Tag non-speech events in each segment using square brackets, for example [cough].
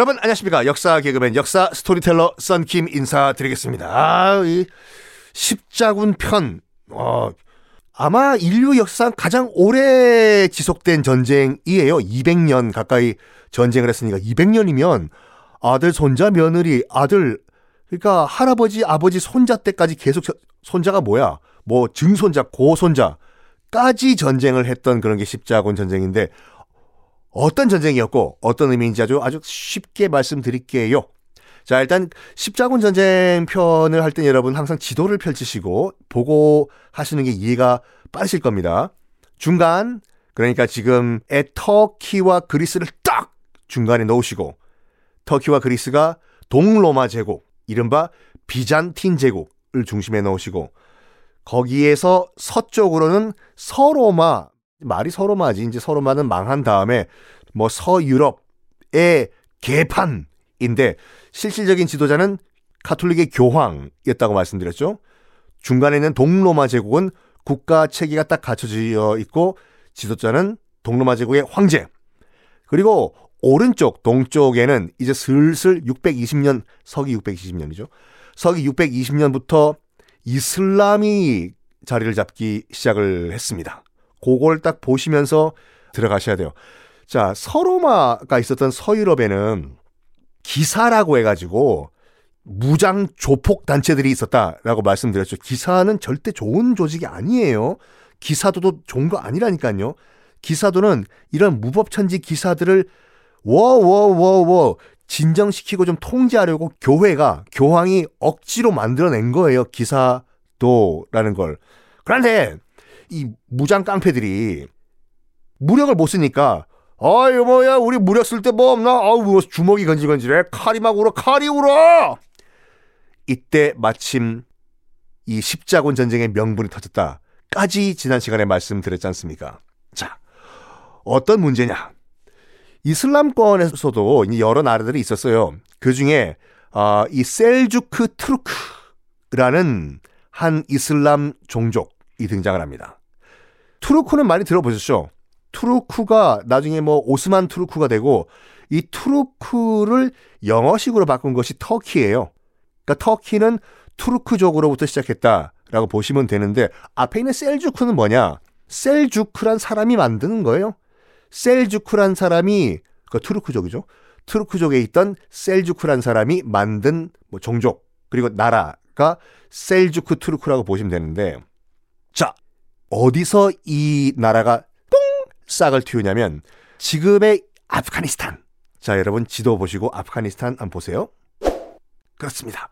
여러분 안녕하십니까 역사 개그맨 역사 스토리텔러 썬킴 인사드리겠습니다. 아, 이 십자군 편 어, 아마 인류 역사상 가장 오래 지속된 전쟁이에요. 200년 가까이 전쟁을 했으니까 200년이면 아들, 손자, 며느리, 아들 그러니까 할아버지, 아버지, 손자 때까지 계속 손자가 뭐야? 뭐 증손자, 고손자까지 전쟁을 했던 그런 게 십자군 전쟁인데 어떤 전쟁이었고 어떤 의미인지 아주 아주 쉽게 말씀드릴게요. 자, 일단 십자군 전쟁 편을 할때 여러분 항상 지도를 펼치시고 보고 하시는 게 이해가 빠르실 겁니다. 중간 그러니까 지금의 터키와 그리스를 딱 중간에 넣으시고 터키와 그리스가 동로마 제국, 이른바 비잔틴 제국을 중심에 넣으시고 거기에서 서쪽으로는 서로마 말이 서로마지 이제 서로마는 망한 다음에 뭐 서유럽의 개판인데 실질적인 지도자는 카톨릭의 교황이었다고 말씀드렸죠. 중간에 있는 동로마 제국은 국가 체계가 딱 갖춰져 있고 지도자는 동로마 제국의 황제. 그리고 오른쪽 동쪽에는 이제 슬슬 620년 서기 620년이죠. 서기 620년부터 이슬람이 자리를 잡기 시작을 했습니다. 그걸 딱 보시면서 들어가셔야 돼요. 자, 서로마가 있었던 서유럽에는 기사라고 해가지고 무장 조폭 단체들이 있었다라고 말씀드렸죠. 기사는 절대 좋은 조직이 아니에요. 기사도도 좋은 거 아니라니까요. 기사도는 이런 무법천지 기사들을 워워워워 진정시키고 좀 통제하려고 교회가 교황이 억지로 만들어낸 거예요. 기사도라는 걸. 그런데 이 무장 깡패들이 무력을 못 쓰니까 아유 뭐야 우리 무력 쓸 때 뭐 없나? 아우 뭐 주먹이 건질건질해. 칼이 막 울어. 칼이 울어. 이때 마침 이 십자군 전쟁의 명분이 터졌다까지 지난 시간에 말씀드렸지 않습니까? 자, 어떤 문제냐? 이슬람권에서도 여러 나라들이 있었어요. 그 중에 어, 이 셀주크 트루크라는 한 이슬람 종족이 등장을 합니다. 투르크는 많이 들어보셨죠? 투르크가 나중에 뭐 오스만 투르크가 되고 이 투르크를 영어식으로 바꾼 것이 터키예요. 그러니까 터키는 투르크족으로부터 시작했다라고 보시면 되는데 앞에 있는 셀주크는 뭐냐? 셀주크란 사람이 만드는 거예요. 셀주크란 사람이 그 투르크족이죠. 투르크족에 있던 셀주크란 사람이 만든 뭐 종족 그리고 나라가 셀주크 투르크라고 보시면 되는데 자 어디서 이 나라가 똥 싹을 틔우냐면 지금의 아프가니스탄. 자, 여러분 지도 보시고 아프가니스탄 한번 보세요. 그렇습니다.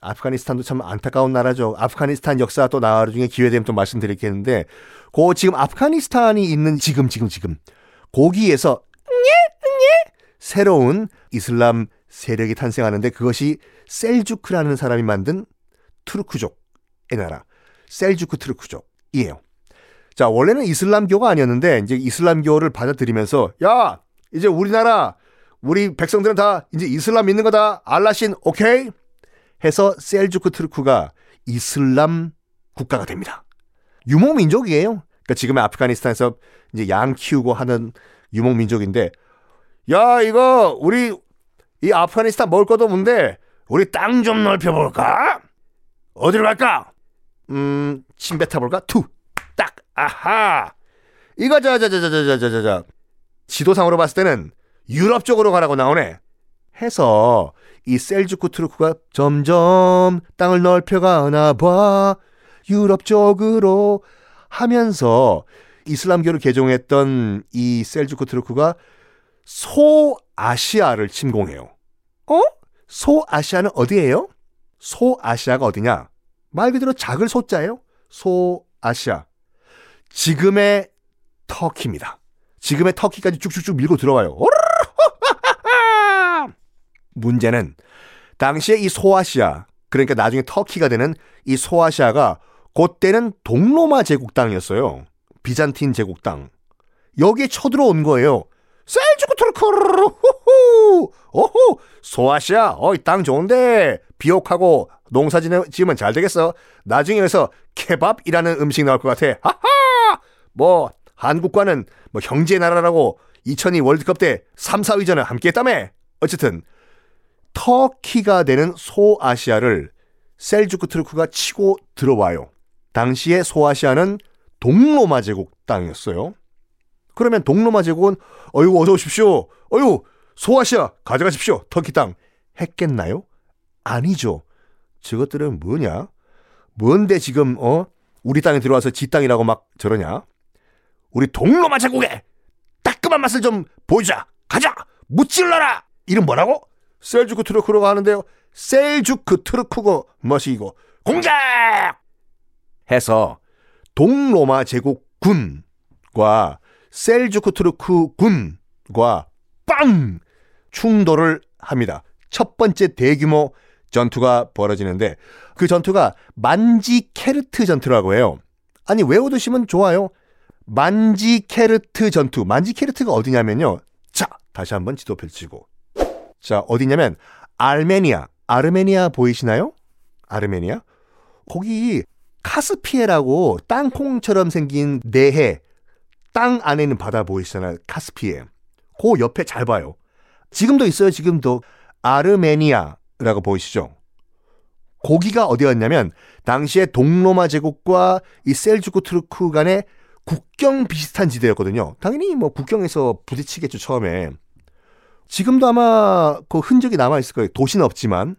아프가니스탄도 참 안타까운 나라죠. 아프가니스탄 역사 또 나중에 기회 되면 또 말씀드리겠는데, 고 지금 아프가니스탄이 있는 지금 지금 지금 거기에서 새로운 이슬람 세력이 탄생하는데 그것이 셀주크라는 사람이 만든 투르크족의 나라, 셀주크 투르크족. 이에요. 자, 원래는 이슬람교가 아니었는데 이제 이슬람교를 받아들이면서 야, 이제 우리나라 우리 백성들은 다 이제 이슬람 믿는 거다. 알라신 오케이? 해서 셀주크 트르크가 이슬람 국가가 됩니다. 유목 민족이에요. 그러니까 지금의 아프가니스탄에서 이제 양 키우고 하는 유목 민족인데 야, 이거 우리 이 아프가니스탄 먹을 것도 없는데 우리 땅 좀 넓혀 볼까? 어디로 갈까? 음, 침 뱉어볼까? 투, 딱, 아하. 이거 저, 저, 저, 저, 저, 저, 저, 저. 지도상으로 봤을 때는 유럽 쪽으로 가라고 나오네. 해서 이 셀주크 투르크가 점점 땅을 넓혀가나 봐. 유럽 쪽으로 하면서 이슬람교를 개종했던 이 셀주크 트루크가 소아시아를 침공해요. 어? 소아시아는 어디예요? 소아시아가 어디냐? 말 그대로 작을 소자예요. 소아시아. 지금의 터키입니다. 지금의 터키까지 쭉쭉쭉 밀고 들어와요. [laughs] 문제는 당시에 이 소아시아, 그러니까 나중에 터키가 되는 이 소아시아가 그때는 동로마 제국 땅이었어요. 비잔틴 제국 땅. 여기에 쳐들어온 거예요. 셀주크 투르크르 호호 오호 소아시아 어이 땅 좋은데 비옥하고 농사 지으면 잘 되겠어. 나중에 그래서 케밥이라는 음식 나올 것 같아. 하하! 뭐 한국과는 뭐 형제 나라라고 2002 월드컵 때 3, 4위전을 함께 했다며. 어쨌든 터키가 되는 소아시아를 셀주크 트루크가 치고 들어와요. 당시에 소아시아는 동로마 제국 땅이었어요. 그러면 동로마 제국은 어유 어서 오십시오. 어유 소아시아 가져가십시오. 터키 땅 했겠나요? 아니죠. 저것들은 뭐냐? 뭔데 지금 어 우리 땅에 들어와서 지 땅이라고 막 저러냐? 우리 동로마 제국에 따끔한 맛을 좀 보여주자. 가자. 무찔러라. 이름 뭐라고? 셀주크 투르크로 하는데요. 셀주크 투르크고 뭣이고 공격 해서 동로마 제국 군과 셀주크 투르크 군과 빵 충돌을 합니다. 첫 번째 대규모 전투가 벌어지는데 그 전투가 만지케르트 전투라고 해요. 아니 외워두시면 좋아요. 만지 케르트 전투. 만지 케르트가 어디냐면요. 자 다시 한번 지도 펼치고 자 어디냐면 알메니아 아르메니아 보이시나요? 아르메니아 거기 카스피에라고 땅콩처럼 생긴 내해 땅 안에 있는 바다 보이시잖아요. 카스피에. 그 옆에 잘 봐요. 지금도 있어요. 지금도 아르메니아라고 보이시죠? 거기가 어디였냐면 당시에 동로마 제국과 이 셀주크 투르크 간의 국경 비슷한 지대였거든요. 당연히 뭐 국경에서 부딪히겠죠 처음에. 지금도 아마 그 흔적이 남아 있을 거예요. 도시는 없지만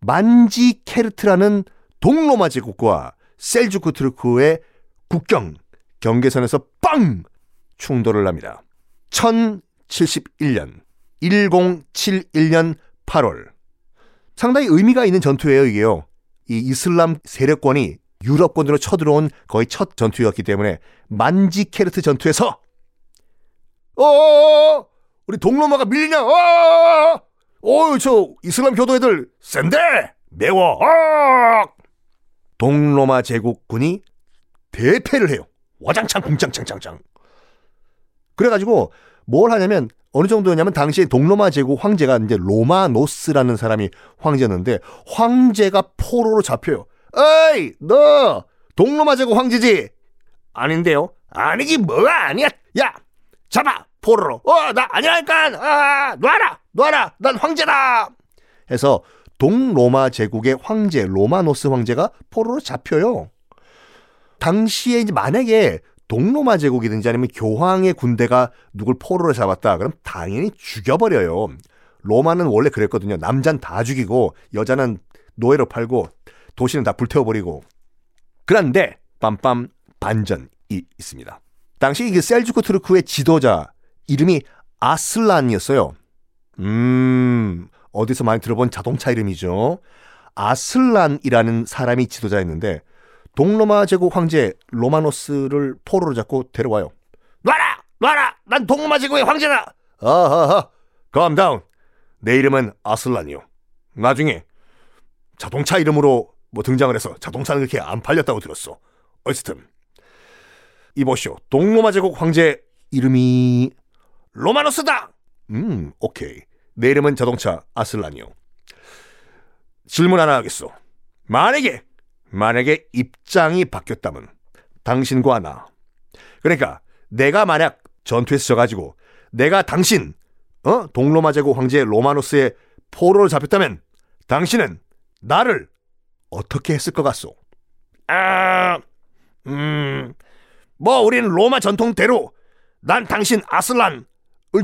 만지케르트라는 동로마 제국과 셀주크 투르크의 국경 경계선에서 빵! 충돌을 합니다. 1071년 1071년 8월. 상당히 의미가 있는 전투예요, 이게요. 이 이슬람 세력권이 유럽권으로 쳐들어온 거의 첫 전투였기 때문에 만지케르트 전투에서 어 우리 동로마가 밀리냐? 어 어저 이슬람 교도 애들 센데? 매워. 어. 동로마 제국군이 대패를 해요 와장창 궁창창창창 그래가지고 뭘 하냐면 어느 정도였냐면 당시에 동로마 제국 황제가 이제 로마노스라는 사람이 황제였는데 황제가 포로로 잡혀요. 어이 너 동로마 제국 황제지? 아닌데요. 아니기 뭐가 아니야. 야 잡아 포로로. 어 나 아니라니까. 아 놔라 놔라 난 황제다. 해서 동로마 제국의 황제 로마노스 황제가 포로로 잡혀요. 당시에 이제 만약에 동로마 제국이든지 아니면 교황의 군대가 누굴 포로로 잡았다. 그럼 당연히 죽여버려요. 로마는 원래 그랬거든요. 남잔 다 죽이고 여자는 노예로 팔고 도시는 다 불태워버리고. 그런데 빰빰 반전이 있습니다. 당시 이 셀주크 트루크의 지도자 이름이 아슬란이었어요. 음, 어디서 많이 들어본 자동차 이름이죠. 아슬란이라는 사람이 지도자였는데 동로마 제국 황제 로마노스를 포로로 잡고 데려와요. 놔라! 놔라! 난 동로마 제국의 황제다! 아하하, calm down. 내 이름은 아슬란이요. 나중에 자동차 이름으로 뭐 등장을 해서 자동차는 그렇게 안 팔렸다고 들었어. 어쨌든 이보시오. 동로마 제국 황제 이름이 로마노스다! 음, 오케이. 내 이름은 자동차 아슬란이요. 질문 하나 하겠소. 만약에 만약에 입장이 바뀌었다면 당신과 나 그러니까 내가 만약 전투에서 져가지고 내가 당신 어 동로마 제국 황제 로마노스의 포로를 잡혔다면 당신은 나를 어떻게 했을 것 같소? 아, 음, 뭐 우리는 로마 전통대로 난 당신 아슬란을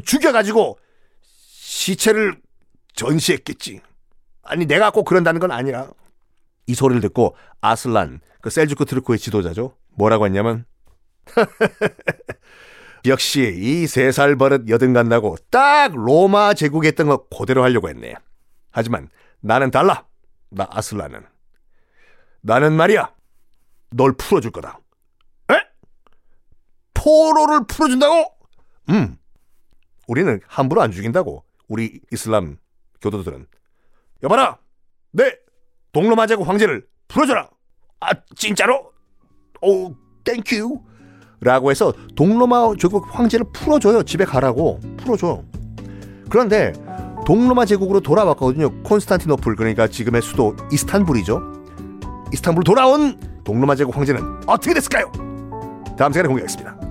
죽여가지고 시체를 전시했겠지. 아니 내가 꼭 그런다는 건 아니야. 이 소리를 듣고 아슬란, 그 셀주크 트르코의 지도자죠. 뭐라고 했냐면 [laughs] 역시 이 세 살 버릇 여든 간다고 딱 로마 제국에 했던 거 그대로 하려고 했네. 하지만 나는 달라. 나 아슬란은. 나는 말이야. 널 풀어줄 거다. 에? 포로를 풀어준다고? 음. 우리는 함부로 안 죽인다고. 우리 이슬람 교도들은. 여봐라. 네. 동로마 제국 황제를 풀어줘라. 아 진짜로? 오 thank you. 라고 해서 동로마 제국 황제를 풀어줘요. 집에 가라고 풀어줘. 그런데 동로마 제국으로 돌아왔거든요. 콘스탄티노플 그러니까 지금의 수도 이스탄불이죠. 이스탄불 돌아온 동로마 제국 황제는 어떻게 됐을까요? 다음 시간에 공개하겠습니다.